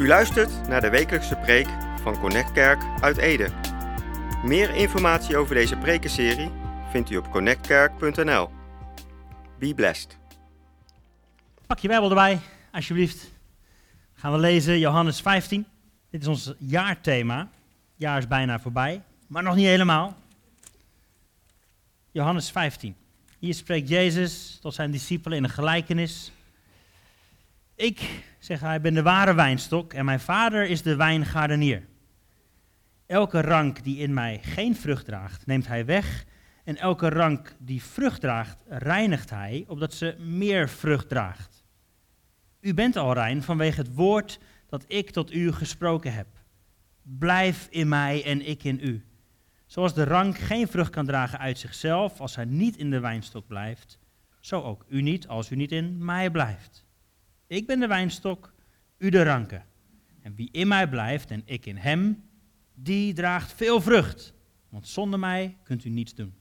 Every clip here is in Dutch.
U luistert naar de wekelijkse preek van Connect Kerk uit Ede. Meer informatie over deze prekenserie vindt u op connectkerk.nl. Be blessed. Pak je Bijbel erbij, alsjeblieft. Gaan we lezen Johannes 15. Dit is ons jaarthema. Het jaar is bijna voorbij, maar nog niet helemaal. Johannes 15. Hier spreekt Jezus tot zijn discipelen in een gelijkenis. Ik, zegt hij, ben de ware wijnstok en mijn vader is de wijngaardenier. Elke rank die in mij geen vrucht draagt, neemt hij weg. En elke rank die vrucht draagt, reinigt hij, opdat ze meer vrucht draagt. U bent al rein vanwege het woord dat ik tot u gesproken heb. Blijf in mij en ik in u. Zoals de rank geen vrucht kan dragen uit zichzelf als hij niet in de wijnstok blijft, zo ook u niet als u niet in mij blijft. Ik ben de wijnstok, u de ranken. En wie in mij blijft en ik in hem, die draagt veel vrucht. Want zonder mij kunt u niets doen.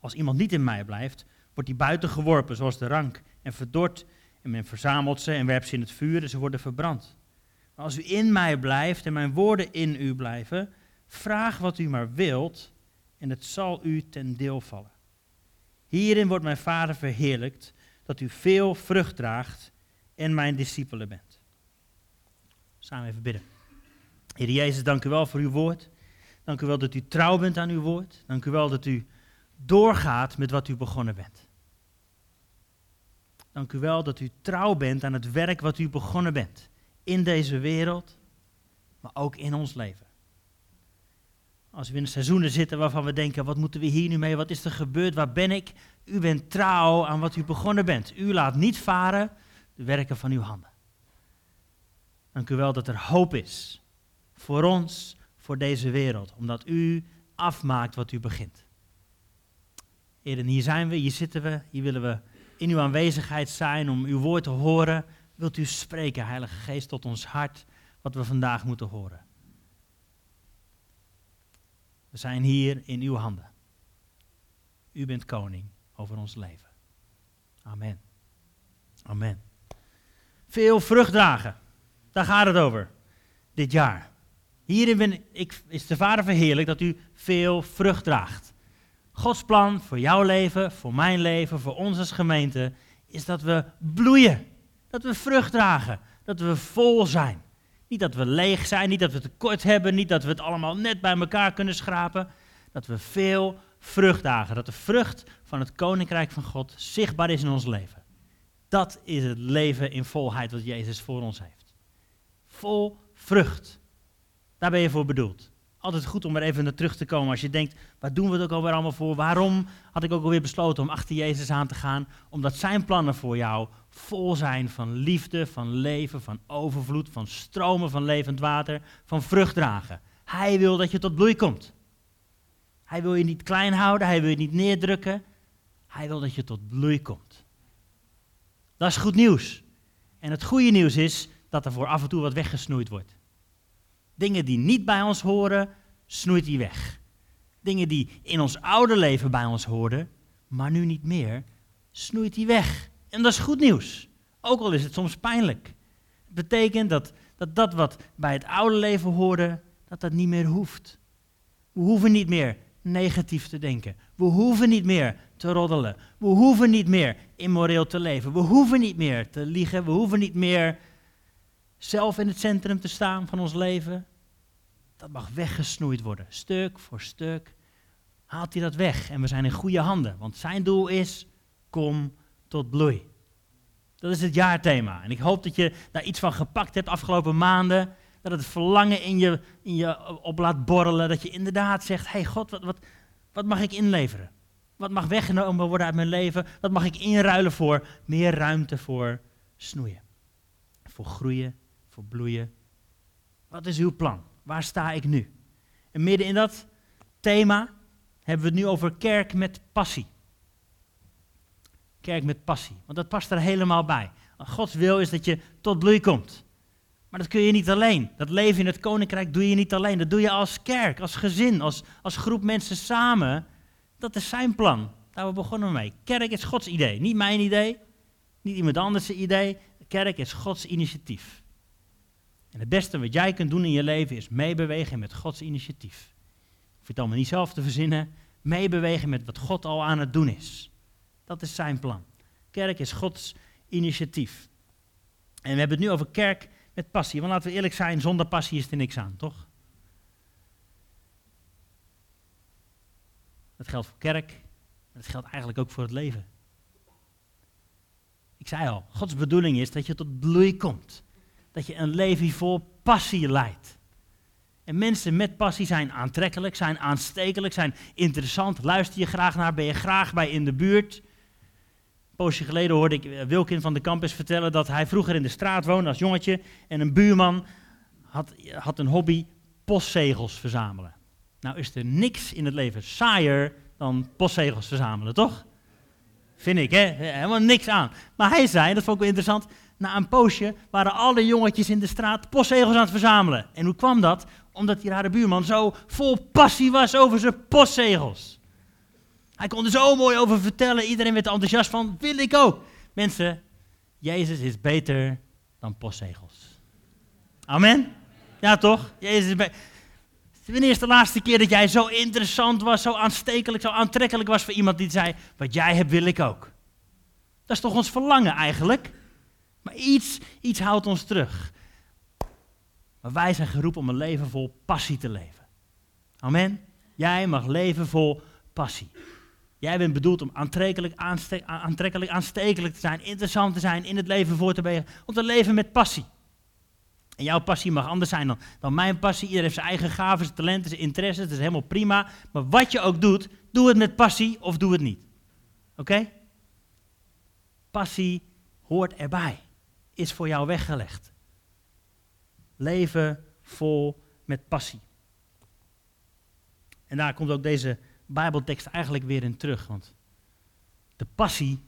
Als iemand niet in mij blijft, wordt hij buiten geworpen zoals de rank en verdord. En men verzamelt ze en werpt ze in het vuur en ze worden verbrand. Maar als u in mij blijft en mijn woorden in u blijven, vraag wat u maar wilt en het zal u ten deel vallen. Hierin wordt mijn Vader verheerlijkt, dat u veel vrucht draagt en mijn discipelen bent. Samen even bidden. Heer Jezus, dank u wel voor uw woord. Dank u wel dat u trouw bent aan uw woord. Dank u wel dat u doorgaat met wat u begonnen bent. Dank u wel dat u trouw bent aan het werk wat u begonnen bent. In deze wereld, maar ook in ons leven. Als we in seizoenen zitten waarvan we denken, wat moeten we hier nu mee? Wat is er gebeurd? Waar ben ik? U bent trouw aan wat u begonnen bent. U laat niet varen de werken van uw handen. Dank u wel dat er hoop is voor ons, voor deze wereld, omdat u afmaakt wat u begint. Heer, hier zijn we, hier zitten we, hier willen we in uw aanwezigheid zijn om uw woord te horen. Wilt u spreken, Heilige Geest, tot ons hart, wat we vandaag moeten horen. We zijn hier in uw handen. U bent koning over ons leven. Amen. Amen. Veel vrucht dragen. Daar gaat het over. Dit jaar. Hierin ben ik, is de Vader verheerlijk dat u veel vrucht draagt. Gods plan voor jouw leven, voor mijn leven, voor ons als gemeente, is dat we bloeien. Dat we vrucht dragen. Dat we vol zijn. Niet dat we leeg zijn, niet dat we tekort hebben, niet dat we het allemaal net bij elkaar kunnen schrapen. Dat we veel vrucht dragen. Dat de vrucht van het koninkrijk van God zichtbaar is in ons leven. Dat is het leven in volheid wat Jezus voor ons heeft. Vol vrucht. Daar ben je voor bedoeld. Altijd goed om er even naar terug te komen als je denkt, waar doen we het ook alweer allemaal voor? Waarom had ik ook alweer besloten om achter Jezus aan te gaan? Omdat zijn plannen voor jou vol zijn van liefde, van leven, van overvloed, van stromen van levend water, van vrucht dragen. Hij wil dat je tot bloei komt. Hij wil je niet klein houden, hij wil je niet neerdrukken. Hij wil dat je tot bloei komt. Dat is goed nieuws. En het goede nieuws is dat er voor af en toe wat weggesnoeid wordt. Dingen die niet bij ons horen, snoeit hij weg. Dingen die in ons oude leven bij ons hoorden, maar nu niet meer, snoeit hij weg. En dat is goed nieuws. Ook al is het soms pijnlijk. Het betekent dat dat, dat wat bij het oude leven hoorde, dat dat niet meer hoeft. We hoeven niet meer negatief te denken. We hoeven niet meer te roddelen. We hoeven niet meer immoreel te leven. We hoeven niet meer te liegen. We hoeven niet meer zelf in het centrum te staan van ons leven. Dat mag weggesnoeid worden. Stuk voor stuk haalt hij dat weg. En we zijn in goede handen. Want zijn doel is, kom tot bloei. Dat is het jaarthema. En ik hoop dat je daar iets van gepakt hebt afgelopen maanden. Dat het verlangen in je, in je op laat borrelen. Dat je inderdaad zegt, hey God, wat, wat, wat mag ik inleveren? Wat mag weggenomen worden uit mijn leven? Wat mag ik inruilen voor meer ruimte voor snoeien? Voor groeien, voor bloeien. Wat is uw plan? Waar sta ik nu? En midden in dat thema hebben we het nu over kerk met passie. Kerk met passie, want dat past er helemaal bij. Gods wil is dat je tot bloei komt. Maar dat kun je niet alleen. Dat leven in het koninkrijk doe je niet alleen. Dat doe je als kerk, als gezin, als, als groep mensen samen. Dat is zijn plan. Daar we begonnen mee. Kerk is Gods idee, niet mijn idee, niet iemand anders' idee. Kerk is Gods initiatief. En het beste wat jij kunt doen in je leven is meebewegen met Gods initiatief. Hoef het allemaal niet zelf te verzinnen. Meebewegen met wat God al aan het doen is. Dat is zijn plan. Kerk is Gods initiatief. En we hebben het nu over kerk met passie. Want laten we eerlijk zijn, zonder passie is er niks aan, toch? Dat geldt voor kerk, maar dat geldt eigenlijk ook voor het leven. Ik zei al, Gods bedoeling is dat je tot bloei komt. Dat je een leven vol passie leidt. En mensen met passie zijn aantrekkelijk, zijn aanstekelijk, zijn interessant. Luister je graag naar, ben je graag bij in de buurt. Poosje geleden hoorde ik eh, Wilkin van de campus vertellen dat hij vroeger in de straat woonde als jongetje. En een buurman had, had een hobby postzegels verzamelen. Nou is er niks in het leven saaier dan postzegels verzamelen, toch? Vind ik, hè? Helemaal niks aan. Maar hij zei, dat vond ik wel interessant, na een poosje waren alle jongetjes in de straat postzegels aan het verzamelen. En hoe kwam dat? Omdat die rare buurman zo vol passie was over zijn postzegels. Hij kon er zo mooi over vertellen, iedereen werd er enthousiast van, wil ik ook. Mensen, Jezus is beter dan postzegels. Amen? Ja toch? Jezus is beter. Wanneer is de laatste keer dat jij zo interessant was, zo aanstekelijk, zo aantrekkelijk was voor iemand die zei, wat jij hebt wil ik ook. Dat is toch ons verlangen eigenlijk? Maar iets, iets houdt ons terug. Maar wij zijn geroepen om een leven vol passie te leven. Amen. Jij mag leven vol passie. Jij bent bedoeld om aantrekkelijk, aantrekkelijk, aanstekelijk te zijn, interessant te zijn, in het leven voor te brengen, om te leven met passie. En jouw passie mag anders zijn dan, dan mijn passie. Iedereen heeft zijn eigen gaven, zijn talenten, zijn interesses. Dat is helemaal prima. Maar wat je ook doet, doe het met passie of doe het niet. Oké? Passie hoort erbij. Is voor jou weggelegd. Leven vol met passie. En daar komt ook deze Bijbeltekst eigenlijk weer in terug. Want de passie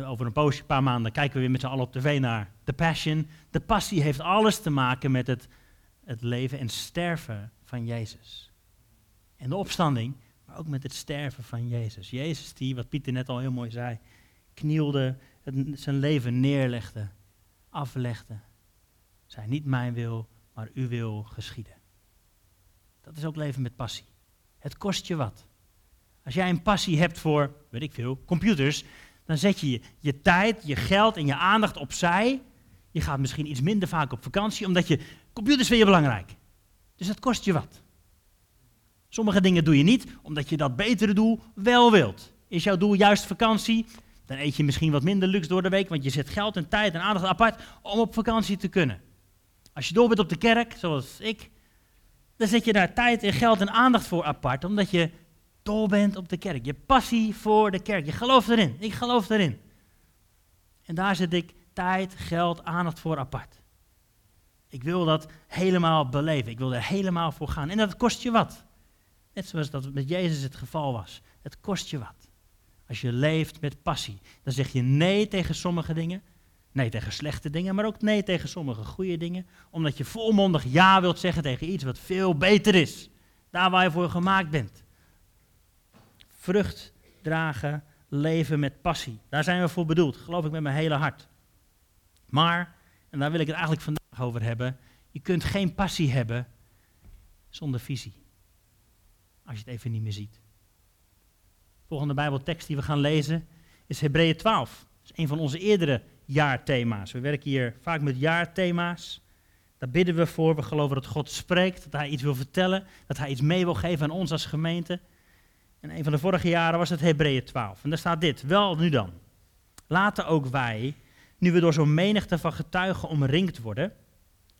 over een poosje, een paar maanden, kijken we weer met z'n allen op tv naar The Passion. De passie heeft alles te maken met het, het leven en sterven van Jezus. En de opstanding, maar ook met het sterven van Jezus. Jezus die, wat Pieter net al heel mooi zei, knielde, zijn leven neerlegde, aflegde. Zei niet mijn wil, maar uw wil geschieden. Dat is ook leven met passie. Het kost je wat. Als jij een passie hebt voor, weet ik veel, computers, dan zet je je tijd, je geld en je aandacht opzij. Je gaat misschien iets minder vaak op vakantie, omdat je computers vind je belangrijk. Dus dat kost je wat. Sommige dingen doe je niet, omdat je dat betere doel wel wilt. Is jouw doel juist vakantie? Dan eet je misschien wat minder luxe door de week, want je zet geld en tijd en aandacht apart om op vakantie te kunnen. Als je door bent op de kerk, zoals ik, dan zet je daar tijd en geld en aandacht voor apart, omdat je dol bent op de kerk. Je passie voor de kerk. Je gelooft erin. Ik geloof erin. En daar zet ik tijd, geld, aandacht voor apart. Ik wil dat helemaal beleven. Ik wil er helemaal voor gaan. En dat kost je wat. Net zoals dat met Jezus het geval was. Het kost je wat. Als je leeft met passie, dan zeg je nee tegen sommige dingen. Nee tegen slechte dingen, maar ook nee tegen sommige goede dingen. Omdat je volmondig ja wilt zeggen tegen iets wat veel beter is. Daar waar je voor gemaakt bent vrucht dragen, leven met passie. Daar zijn we voor bedoeld, geloof ik met mijn hele hart. Maar, en daar wil ik het eigenlijk vandaag over hebben, je kunt geen passie hebben zonder visie. Als je het even niet meer ziet. De volgende Bijbeltekst die we gaan lezen is Hebreeën 12. Dat is een van onze eerdere jaarthema's. We werken hier vaak met jaarthema's. Daar bidden we voor. We geloven dat God spreekt, dat Hij iets wil vertellen, dat Hij iets mee wil geven aan ons als gemeente. En een van de vorige jaren was het Hebreeën 12. En daar staat dit, wel nu dan. Laten ook wij, nu we door zo'n menigte van getuigen omringd worden,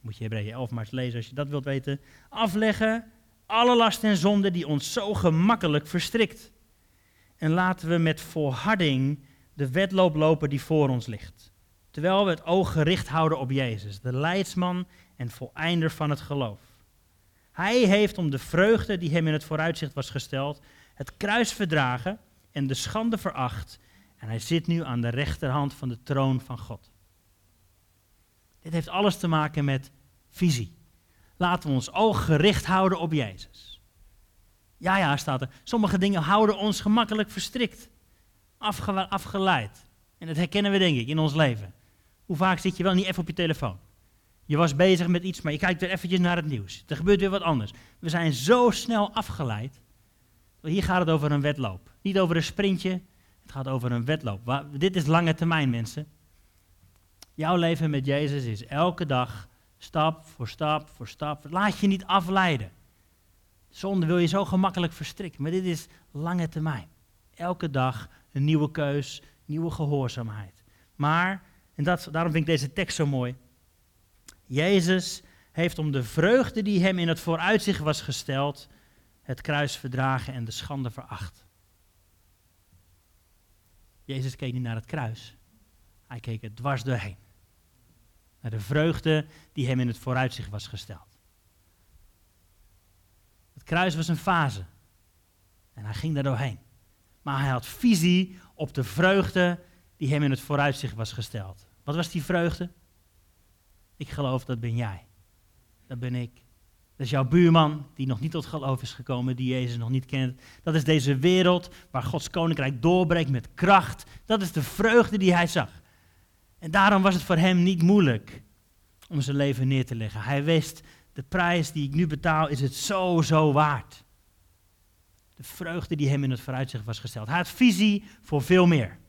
moet je Hebreeën 11 maar eens lezen als je dat wilt weten, afleggen alle last en zonde die ons zo gemakkelijk verstrikt. En laten we met volharding de wedloop lopen die voor ons ligt. Terwijl we het oog gericht houden op Jezus, de leidsman en voleinder van het geloof. Hij heeft om de vreugde die hem in het vooruitzicht was gesteld, het kruis verdragen en de schande veracht. En hij zit nu aan de rechterhand van de troon van God. Dit heeft alles te maken met visie. Laten we ons oog gericht houden op Jezus. Ja, ja, staat er. Sommige dingen houden ons gemakkelijk verstrikt, afgeleid. En dat herkennen we denk ik in ons leven. Hoe vaak zit je wel niet even op je telefoon? Je was bezig met iets, maar je kijkt weer eventjes naar het nieuws. Er gebeurt weer wat anders. We zijn zo snel afgeleid. Hier gaat het over een wedloop. Niet over een sprintje, het gaat over een wedloop. Dit is lange termijn, mensen. Jouw leven met Jezus is elke dag, stap voor stap voor stap. Laat je niet afleiden. Zonde wil je zo gemakkelijk verstrikken, maar dit is lange termijn. Elke dag een nieuwe keus, nieuwe gehoorzaamheid. Maar, en dat, daarom vind ik deze tekst zo mooi. Jezus heeft om de vreugde die hem in het vooruitzicht was gesteld, het kruis verdragen en de schande veracht. Jezus keek niet naar het kruis. Hij keek er dwars doorheen. Naar de vreugde die hem in het vooruitzicht was gesteld. Het kruis was een fase. En hij ging daar doorheen. Maar hij had visie op de vreugde die hem in het vooruitzicht was gesteld. Wat was die vreugde? Ik geloof, dat ben jij. Dat ben ik. Dat is jouw buurman die nog niet tot geloof is gekomen, die Jezus nog niet kent. Dat is deze wereld waar Gods koninkrijk doorbreekt met kracht. Dat is de vreugde die hij zag. En daarom was het voor hem niet moeilijk om zijn leven neer te leggen. Hij wist, de prijs die ik nu betaal is het zo, zo waard. De vreugde die hem in het vooruitzicht was gesteld. Hij had visie voor veel meer.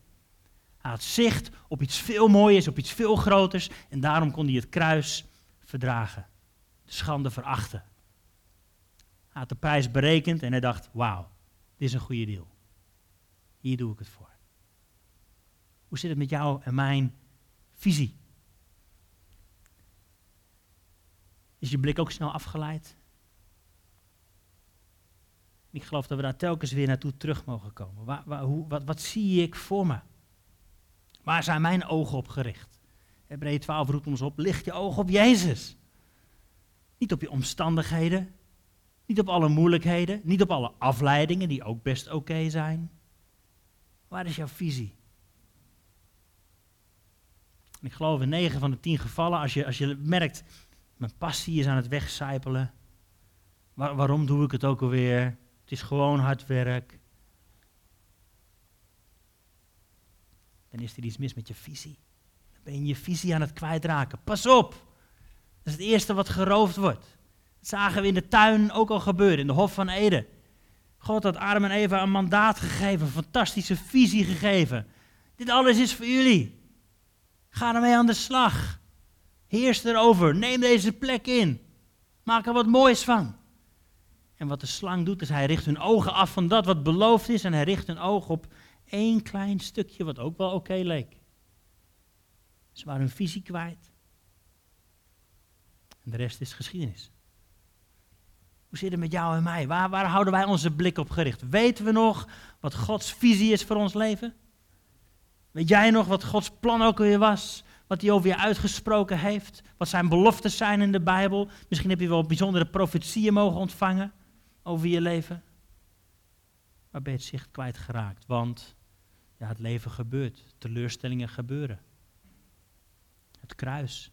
Hij had zicht op iets veel mooiers, op iets veel groters. En daarom kon hij het kruis verdragen. De schande verachten. Hij had de prijs berekend en hij dacht, wauw, dit is een goede deal. Hier doe ik het voor. Hoe zit het met jou en mijn visie? Is je blik ook snel afgeleid? Ik geloof dat we daar telkens weer naartoe terug mogen komen. Waar, hoe, wat, wat zie ik voor me? Waar zijn mijn ogen op gericht? Hebreeën 12 roept ons op, licht je ogen op Jezus. Niet op je omstandigheden, niet op alle moeilijkheden, niet op alle afleidingen die ook best oké zijn. Waar is jouw visie? ik geloof in 9 van de 10 gevallen, als je, als je merkt, mijn passie is aan het wegcijpelen. waarom doe ik het ook alweer? Het is gewoon hard werk. Dan is er iets mis met je visie. Dan ben je je visie aan het kwijtraken. Pas op! Dat is het eerste wat geroofd wordt. Dat zagen we in de tuin ook al gebeuren, in de Hof van Eden. God had Adam en Eva een mandaat gegeven, een fantastische visie gegeven. Dit alles is voor jullie. Ga ermee aan de slag. Heers erover. Neem deze plek in. Maak er wat moois van. En wat de slang doet, is hij richt hun ogen af van dat wat beloofd is. En hij richt hun ogen op één klein stukje wat ook wel oké leek. Ze waren hun visie kwijt. En de rest is geschiedenis. Hoe zit het met jou en mij? Waar, waar houden wij onze blik op gericht? Weten we nog wat Gods visie is voor ons leven? Weet jij nog wat Gods plan ook weer was? Wat hij over je uitgesproken heeft? Wat zijn beloftes zijn in de Bijbel? Misschien heb je wel bijzondere profetieën mogen ontvangen over je leven. Maar ben je het zicht kwijtgeraakt? Want ja, het leven gebeurt. Teleurstellingen gebeuren. Het kruis.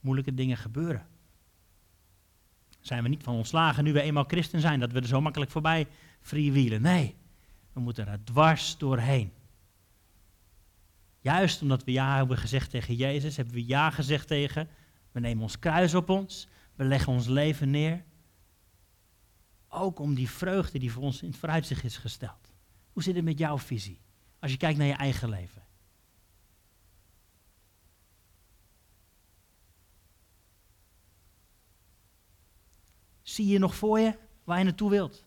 Moeilijke dingen gebeuren. Zijn we niet van ontslagen nu we eenmaal christen zijn, dat we er zo makkelijk voorbij freewheelen. Nee, we moeten er dwars doorheen. Juist omdat we ja hebben gezegd tegen Jezus, hebben we ja gezegd tegen, we nemen ons kruis op ons, we leggen ons leven neer. Ook om die vreugde die voor ons in het vooruitzicht is gesteld. Hoe zit het met jouw visie? Als je kijkt naar je eigen leven. Zie je nog voor je waar je naartoe wilt?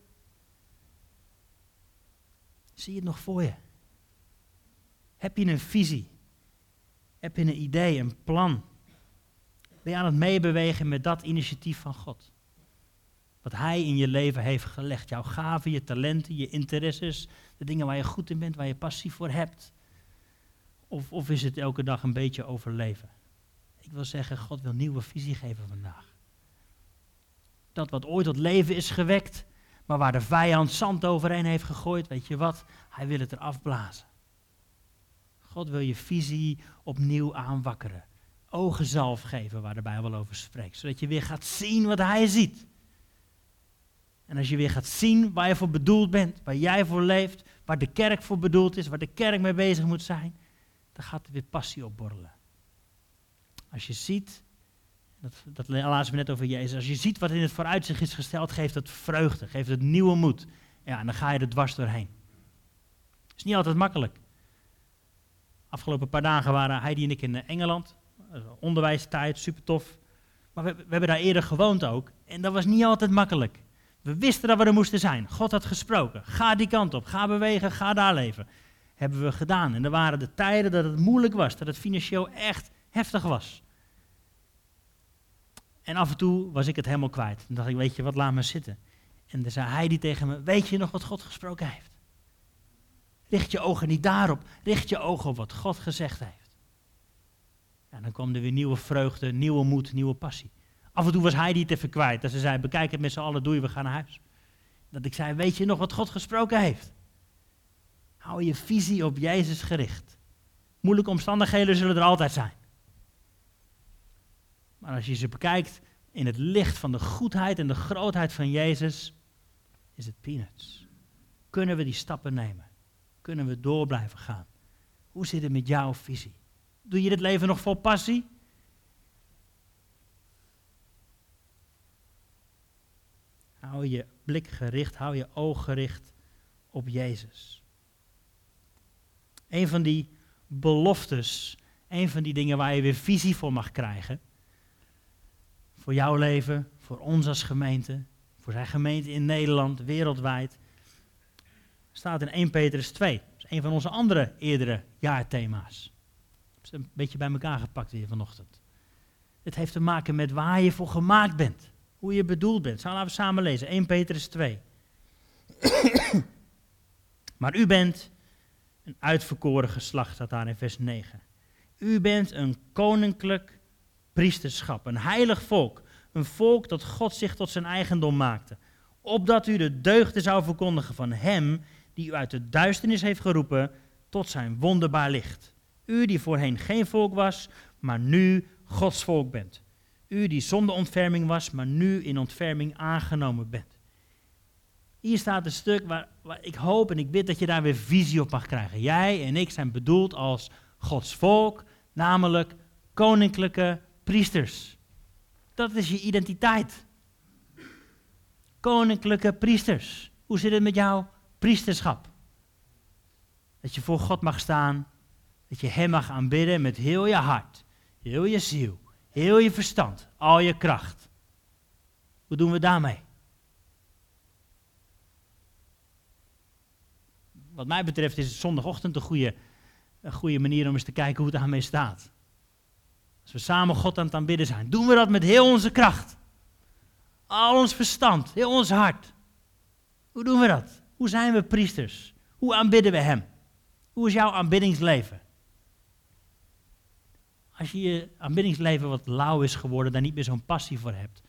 Zie je het nog voor je? Heb je een visie? Heb je een idee, een plan? Ben je aan het meebewegen met dat initiatief van God? Wat Hij in je leven heeft gelegd. Jouw gaven, je talenten, je interesses, de dingen waar je goed in bent, waar je passie voor hebt. Of, of is het elke dag een beetje overleven? Ik wil zeggen, God wil nieuwe visie geven vandaag. Dat wat ooit tot leven is gewekt, maar waar de vijand zand overheen heeft gegooid, weet je wat? Hij wil het eraf blazen. God wil je visie opnieuw aanwakkeren. Ogenzalf geven waar de Bijbel over spreekt. Zodat je weer gaat zien wat hij ziet. En als je weer gaat zien waar je voor bedoeld bent, waar jij voor leeft, waar de kerk voor bedoeld is, waar de kerk mee bezig moet zijn, dan gaat er weer passie opborrelen. Als je ziet, dat, dat lazen we net over Jezus, als je ziet wat in het vooruitzicht is gesteld, geeft het vreugde, geeft het nieuwe moed. Ja, en dan ga je er dwars doorheen. Het is niet altijd makkelijk. Afgelopen paar dagen waren Heidi en ik in Engeland. Onderwijstijd, super tof. Maar we, hebben daar eerder gewoond ook. En dat was niet altijd makkelijk. We wisten dat we er moesten zijn. God had gesproken. Ga die kant op. Ga bewegen. Ga daar leven. Hebben we gedaan. En er waren de tijden dat het moeilijk was. Dat het financieel echt heftig was. En af en toe was ik het helemaal kwijt. Dan dacht ik, weet je wat, laat me zitten. En dan zei hij die tegen me, weet je nog wat God gesproken heeft? Richt je ogen niet daarop, richt je ogen op wat God gezegd heeft. En dan kwam er weer nieuwe vreugde, nieuwe moed, nieuwe passie. Af en toe was hij die het even kwijt. Dat ze zei, bekijk het met z'n allen, doe je, we gaan naar huis. Dat ik zei, weet je nog wat God gesproken heeft? Hou je visie op Jezus gericht. Moeilijke omstandigheden zullen er altijd zijn. Maar als je ze bekijkt in het licht van de goedheid en de grootheid van Jezus, is het peanuts. Kunnen we die stappen nemen? Kunnen we door blijven gaan? Hoe zit het met jouw visie? Doe je dit leven nog vol passie? Hou je blik gericht, hou je oog gericht op Jezus. Een van die beloftes, een van die dingen waar je weer visie voor mag krijgen, voor jouw leven, voor ons als gemeente, voor zijn gemeente in Nederland, wereldwijd, staat in 1 Petrus 2. Dat is een van onze andere eerdere jaarthema's. Het is een beetje bij elkaar gepakt hier vanochtend. Het heeft te maken met waar je voor gemaakt bent. Hoe je bedoeld bent. Laten we samen lezen. 1 Petrus 2. maar u bent een uitverkoren geslacht, staat daar in vers 9. U bent een koninklijk priesterschap, een heilig volk. Een volk dat God zich tot zijn eigendom maakte. Opdat u de deugden zou verkondigen van Hem die u uit de duisternis heeft geroepen tot zijn wonderbaar licht. U die voorheen geen volk was, maar nu Gods volk bent. U die zonder ontferming was, maar nu in ontferming aangenomen bent. Hier staat een stuk waar, waar, ik hoop en ik bid dat je daar weer visie op mag krijgen. Jij en ik zijn bedoeld als Gods volk, namelijk koninklijke priesters. Dat is je identiteit. Koninklijke priesters. Hoe zit het met jouw priesterschap? Dat je voor God mag staan, dat je Hem mag aanbidden met heel je hart, heel je ziel, heel je verstand, al je kracht. Hoe doen we daarmee? Wat mij betreft is het zondagochtend een goede, een goede manier om eens te kijken hoe het daarmee staat. Als we samen God aan het aanbidden zijn, doen we dat met heel onze kracht. Al ons verstand, heel ons hart. Hoe doen we dat? Hoe zijn we priesters? Hoe aanbidden we Hem? Hoe is jouw aanbiddingsleven? Als je je aanbiddingsleven wat lauw is geworden, daar niet meer zo'n passie voor hebt,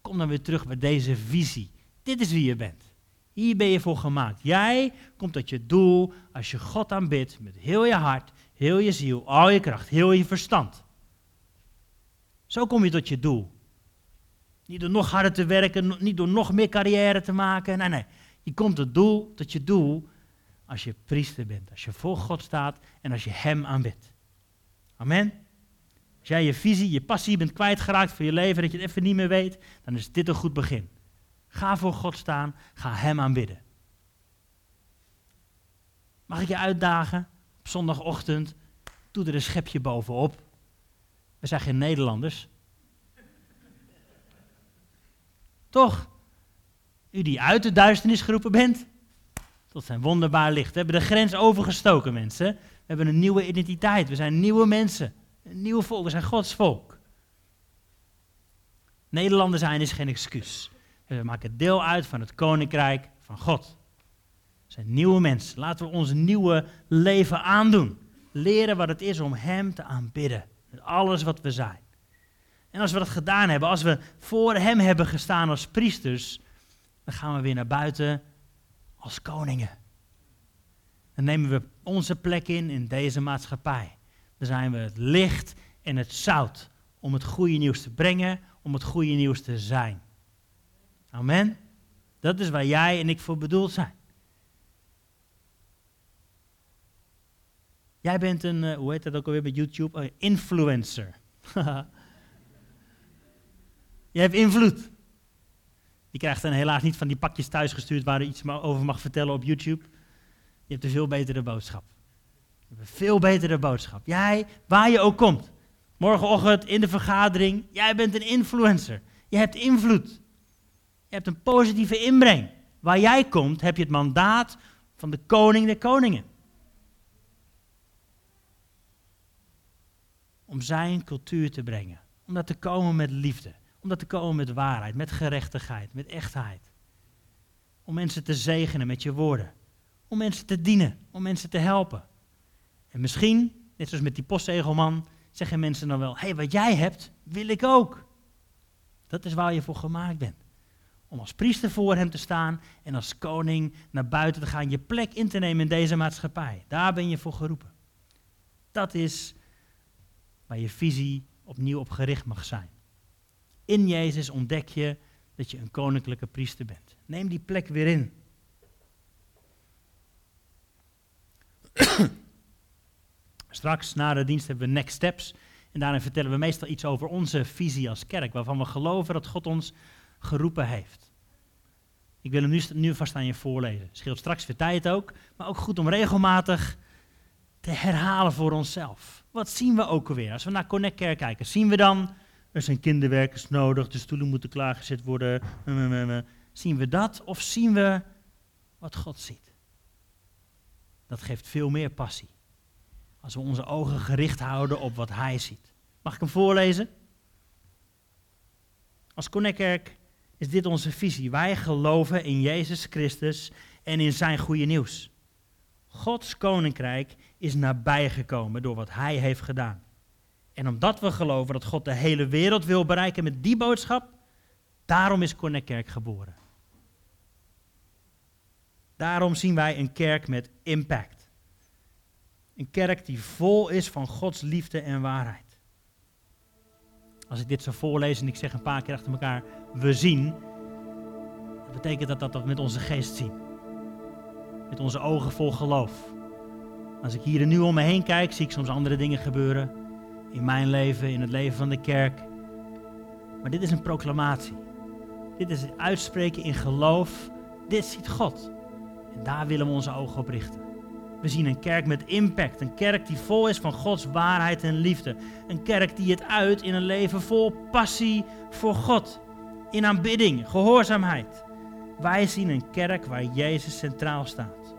kom dan weer terug bij deze visie. Dit is wie je bent. Hier ben je voor gemaakt. Jij komt tot je doel als je God aanbidt met heel je hart, heel je ziel, al je kracht, heel je verstand. Zo kom je tot je doel. Niet door nog harder te werken, niet door nog meer carrière te maken. Nee, nee. Je komt het doel, tot je doel als je priester bent. Als je voor God staat en als je Hem aanbidt. Amen. Als jij je visie, je passie bent kwijtgeraakt voor je leven, dat je het even niet meer weet, dan is dit een goed begin. Ga voor God staan, ga Hem aanbidden. Mag ik je uitdagen op zondagochtend? Doe er een schepje bovenop. We zijn geen Nederlanders. Toch? U die uit de duisternis geroepen bent, tot zijn wonderbaar licht. We hebben de grens overgestoken, mensen. We hebben een nieuwe identiteit. We zijn nieuwe mensen. Een nieuw volk. We zijn Gods volk. Nederlander zijn is geen excuus. We maken deel uit van het koninkrijk van God. We zijn nieuwe mensen. Laten we ons nieuwe leven aandoen. Leren wat het is om Hem te aanbidden. Met alles wat we zijn. En als we dat gedaan hebben, als we voor Hem hebben gestaan als priesters, dan gaan we weer naar buiten als koningen. Dan nemen we onze plek in in deze maatschappij. Zijn we het licht en het zout om het goede nieuws te brengen, om het goede nieuws te zijn. Amen. Dat is waar jij en ik voor bedoeld zijn. Jij bent een, uh, hoe heet dat ook alweer bij YouTube? Een influencer. Je hebt invloed. Je krijgt dan helaas niet van die pakjes thuisgestuurd waar je iets over mag vertellen op YouTube. Je hebt een veel betere boodschap. Een veel betere boodschap. Jij, waar je ook komt. Morgenochtend in de vergadering. Jij bent een influencer. Je hebt invloed. Je hebt een positieve inbreng. Waar jij komt, heb je het mandaat van de koning der koningen. Om zijn cultuur te brengen. Om dat te komen met liefde. Om dat te komen met waarheid, met gerechtigheid, met echtheid. Om mensen te zegenen met je woorden. Om mensen te dienen, om mensen te helpen. En misschien, net zoals met die postzegelman, zeggen mensen dan wel: hé, hey, wat jij hebt, wil ik ook. Dat is waar je voor gemaakt bent. Om als priester voor hem te staan en als koning naar buiten te gaan, je plek in te nemen in deze maatschappij. Daar ben je voor geroepen. Dat is waar je visie opnieuw op gericht mag zijn. In Jezus ontdek je dat je een koninklijke priester bent. Neem die plek weer in. Straks na de dienst hebben we Next Steps. En daarin vertellen we meestal iets over onze visie als kerk, waarvan we geloven dat God ons geroepen heeft. Ik wil hem nu, nu vast aan je voorlezen. Scheelt straks weer tijd ook, maar ook goed om regelmatig te herhalen voor onszelf. Wat zien we ook alweer? Als we naar Connect Kerk kijken, zien we dan, er zijn kinderwerkers nodig, de stoelen moeten klaargezet worden. Zien we dat of zien we wat God ziet? Dat geeft veel meer passie. Als we onze ogen gericht houden op wat Hij ziet. Mag ik hem voorlezen? Als Connect is dit onze visie. Wij geloven in Jezus Christus en in zijn goede nieuws. Gods koninkrijk is nabijgekomen door wat Hij heeft gedaan. En omdat we geloven dat God de hele wereld wil bereiken met die boodschap, daarom is Connect Kerk geboren. Daarom zien wij een kerk met impact. Een kerk die vol is van Gods liefde en waarheid. Als ik dit zo voorlees en ik zeg een paar keer achter elkaar, we zien, dat betekent dat dat we met onze geest zien. Met onze ogen vol geloof. Als ik hier en nu om me heen kijk, zie ik soms andere dingen gebeuren. In mijn leven, in het leven van de kerk. Maar dit is een proclamatie. Dit is uitspreken in geloof. Dit ziet God. En daar willen we onze ogen op richten. We zien een kerk met impact. Een kerk die vol is van Gods waarheid en liefde. Een kerk die het uit in een leven vol passie voor God. In aanbidding, gehoorzaamheid. Wij zien een kerk waar Jezus centraal staat.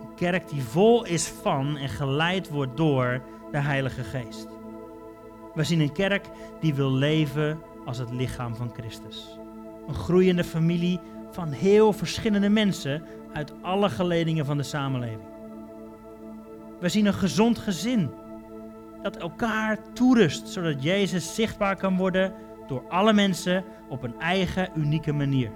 Een kerk die vol is van en geleid wordt door de Heilige Geest. We zien een kerk die wil leven als het lichaam van Christus. Een groeiende familie van heel verschillende mensen uit alle geledingen van de samenleving. We zien een gezond gezin dat elkaar toerust, zodat Jezus zichtbaar kan worden door alle mensen op een eigen unieke manier.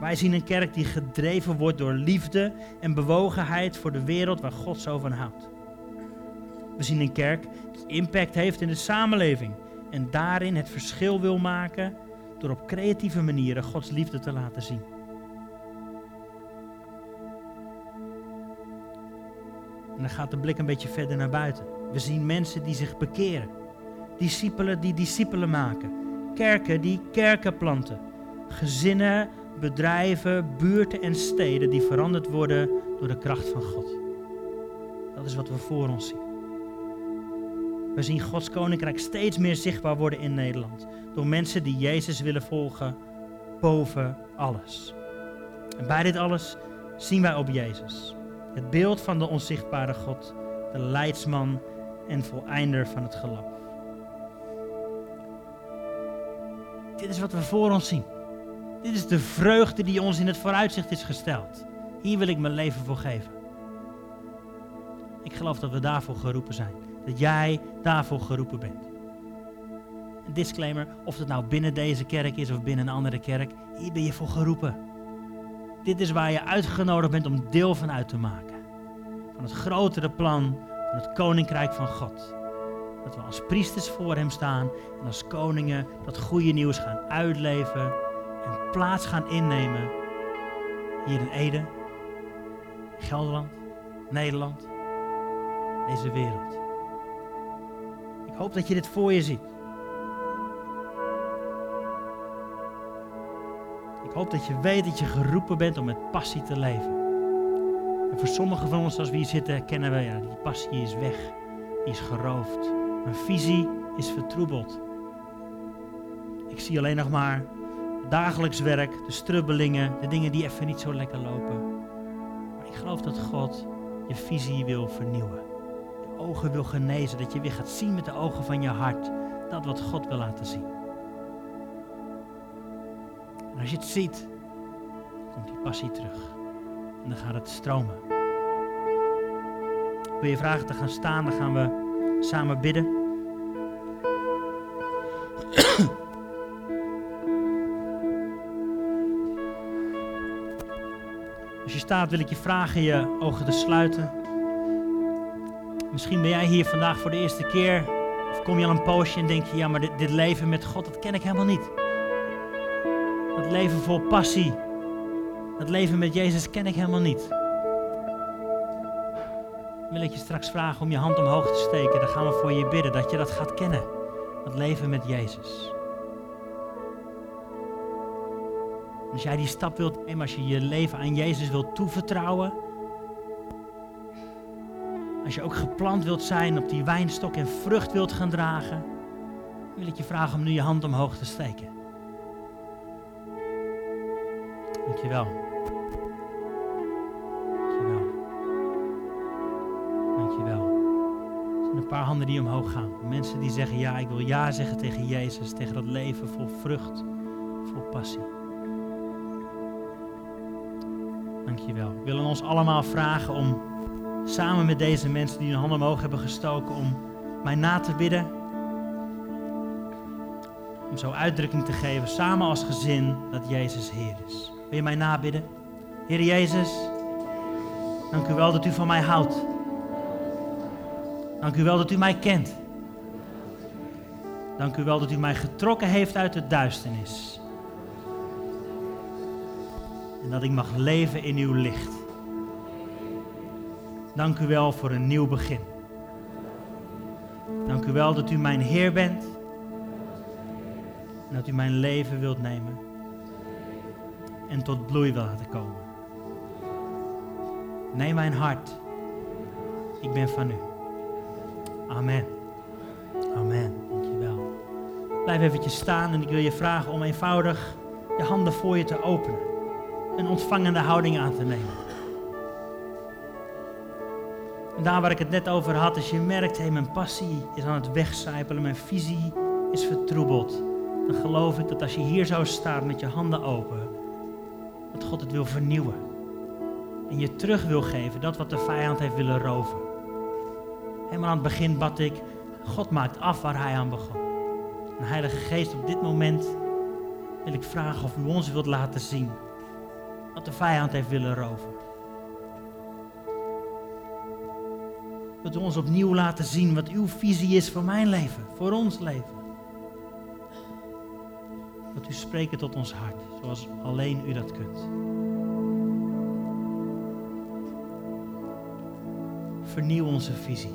Wij zien een kerk die gedreven wordt door liefde en bewogenheid voor de wereld waar God zo van houdt. We zien een kerk die impact heeft in de samenleving en daarin het verschil wil maken door op creatieve manieren Gods liefde te laten zien. En dan gaat de blik een beetje verder naar buiten. We zien mensen die zich bekeren. Discipelen die discipelen maken. Kerken die kerken planten. Gezinnen, bedrijven, buurten en steden die veranderd worden door de kracht van God. Dat is wat we voor ons zien. We zien Gods koninkrijk steeds meer zichtbaar worden in Nederland. Door mensen die Jezus willen volgen boven alles. En bij dit alles zien wij op Jezus. Het beeld van de onzichtbare God, de leidsman en voleinder van het geloof. Dit is wat we voor ons zien. Dit is de vreugde die ons in het vooruitzicht is gesteld. Hier wil ik mijn leven voor geven. Ik geloof dat we daarvoor geroepen zijn. Dat jij daarvoor geroepen bent. Een disclaimer, of het nou binnen deze kerk is of binnen een andere kerk, hier ben je voor geroepen. Dit is waar je uitgenodigd bent om deel van uit te maken. Van het grotere plan van het koninkrijk van God. Dat we als priesters voor hem staan en als koningen dat goede nieuws gaan uitleven en plaats gaan innemen. Hier in Ede, Gelderland, Nederland, deze wereld. Ik hoop dat je dit voor je ziet. Ik hoop dat je weet dat je geroepen bent om met passie te leven. En voor sommigen van ons, als we hier zitten, kennen we, ja, die passie is weg. Die is geroofd. Mijn visie is vertroebeld. Ik zie alleen nog maar dagelijks werk, de strubbelingen, de dingen die even niet zo lekker lopen. Maar ik geloof dat God je visie wil vernieuwen. Je ogen wil genezen, dat je weer gaat zien met de ogen van je hart. Dat wat God wil laten zien. En als je het ziet, komt die passie terug. En dan gaat het stromen. Wil je vragen te gaan staan, dan gaan we samen bidden. Als je staat wil ik je vragen je ogen te sluiten. Misschien ben jij hier vandaag voor de eerste keer. Of kom je al een poosje en denk je, ja maar dit, dit leven met God, dat ken ik helemaal niet. Leven vol passie. Dat leven met Jezus ken ik helemaal niet. Wil ik je straks vragen om je hand omhoog te steken. Dan gaan we voor je bidden dat je dat gaat kennen. Dat leven met Jezus. Als jij die stap wilt nemen, als je je leven aan Jezus wilt toevertrouwen. Als je ook geplant wilt zijn op die wijnstok en vrucht wilt gaan dragen. Wil ik je vragen om nu je hand omhoog te steken. Dankjewel. Dankjewel. Dankjewel. Er zijn een paar handen die omhoog gaan. Mensen die zeggen ja, ik wil ja zeggen tegen Jezus, tegen dat leven vol vrucht, vol passie. Dankjewel. We willen ons allemaal vragen om samen met deze mensen die hun handen omhoog hebben gestoken, om mij na te bidden. Om zo uitdrukking te geven, samen als gezin, dat Jezus Heer is. Wil je mij nabidden? Heer Jezus, dank u wel dat u van mij houdt. Dank u wel dat u mij kent. Dank u wel dat u mij getrokken heeft uit de duisternis. En dat ik mag leven in uw licht. Dank u wel voor een nieuw begin. Dank u wel dat u mijn Heer bent. En dat u mijn leven wilt nemen. En tot bloei wil laten komen. Neem mijn hart. Ik ben van u. Amen. Amen. Dankjewel. Blijf eventjes staan en ik wil je vragen om eenvoudig je handen voor je te openen. Een ontvangende houding aan te nemen. En daar waar ik het net over had, als je merkt, hé, mijn passie is aan het wegcijpelen, mijn visie is vertroebeld, dan geloof ik dat als je hier zou staan met je handen open, dat God het wil vernieuwen. En je terug wil geven, dat wat de vijand heeft willen roven. Helemaal aan het begin bad ik, God maakt af waar hij aan begon. En Heilige Geest, op dit moment wil ik vragen of u ons wilt laten zien wat de vijand heeft willen roven. Wilt u ons opnieuw laten zien wat uw visie is voor mijn leven, voor ons leven. Dat u spreken tot ons hart, zoals alleen u dat kunt. Vernieuw onze visie.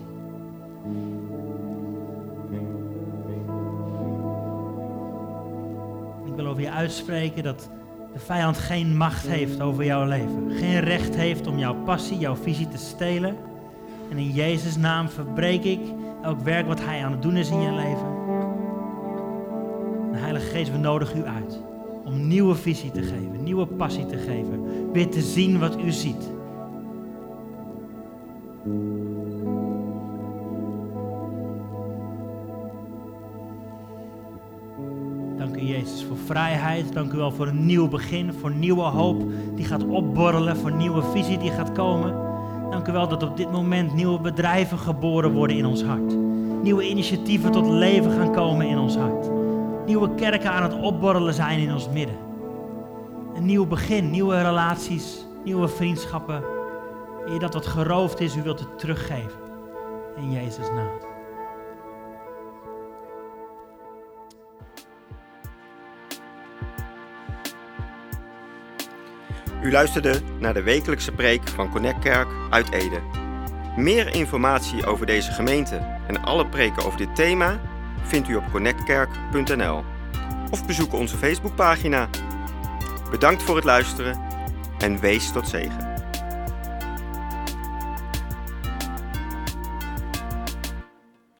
Ik wil over je uitspreken dat de vijand geen macht heeft over jouw leven. Geen recht heeft om jouw passie, jouw visie te stelen. En in Jezus' naam verbreek ik elk werk wat Hij aan het doen is in je leven. Geest, we nodigen u uit om nieuwe visie te geven, nieuwe passie te geven. Weer te zien wat u ziet. Dank u Jezus voor vrijheid. Dank u wel voor een nieuw begin, voor nieuwe hoop die gaat opborrelen, voor nieuwe visie die gaat komen. Dank u wel dat op dit moment nieuwe bedrijven geboren worden in ons hart. Nieuwe initiatieven tot leven gaan komen in ons hart. Nieuwe kerken aan het opborrelen zijn in ons midden. Een nieuw begin, nieuwe relaties, nieuwe vriendschappen. Heer, dat wat geroofd is, u wilt het teruggeven. In Jezus' naam. U luisterde naar de wekelijkse preek van Connect Kerk uit Ede. Meer informatie over deze gemeente en alle preken over dit thema vindt u op connectkerk.nl of bezoek onze Facebookpagina. Bedankt voor het luisteren en wees tot zegen.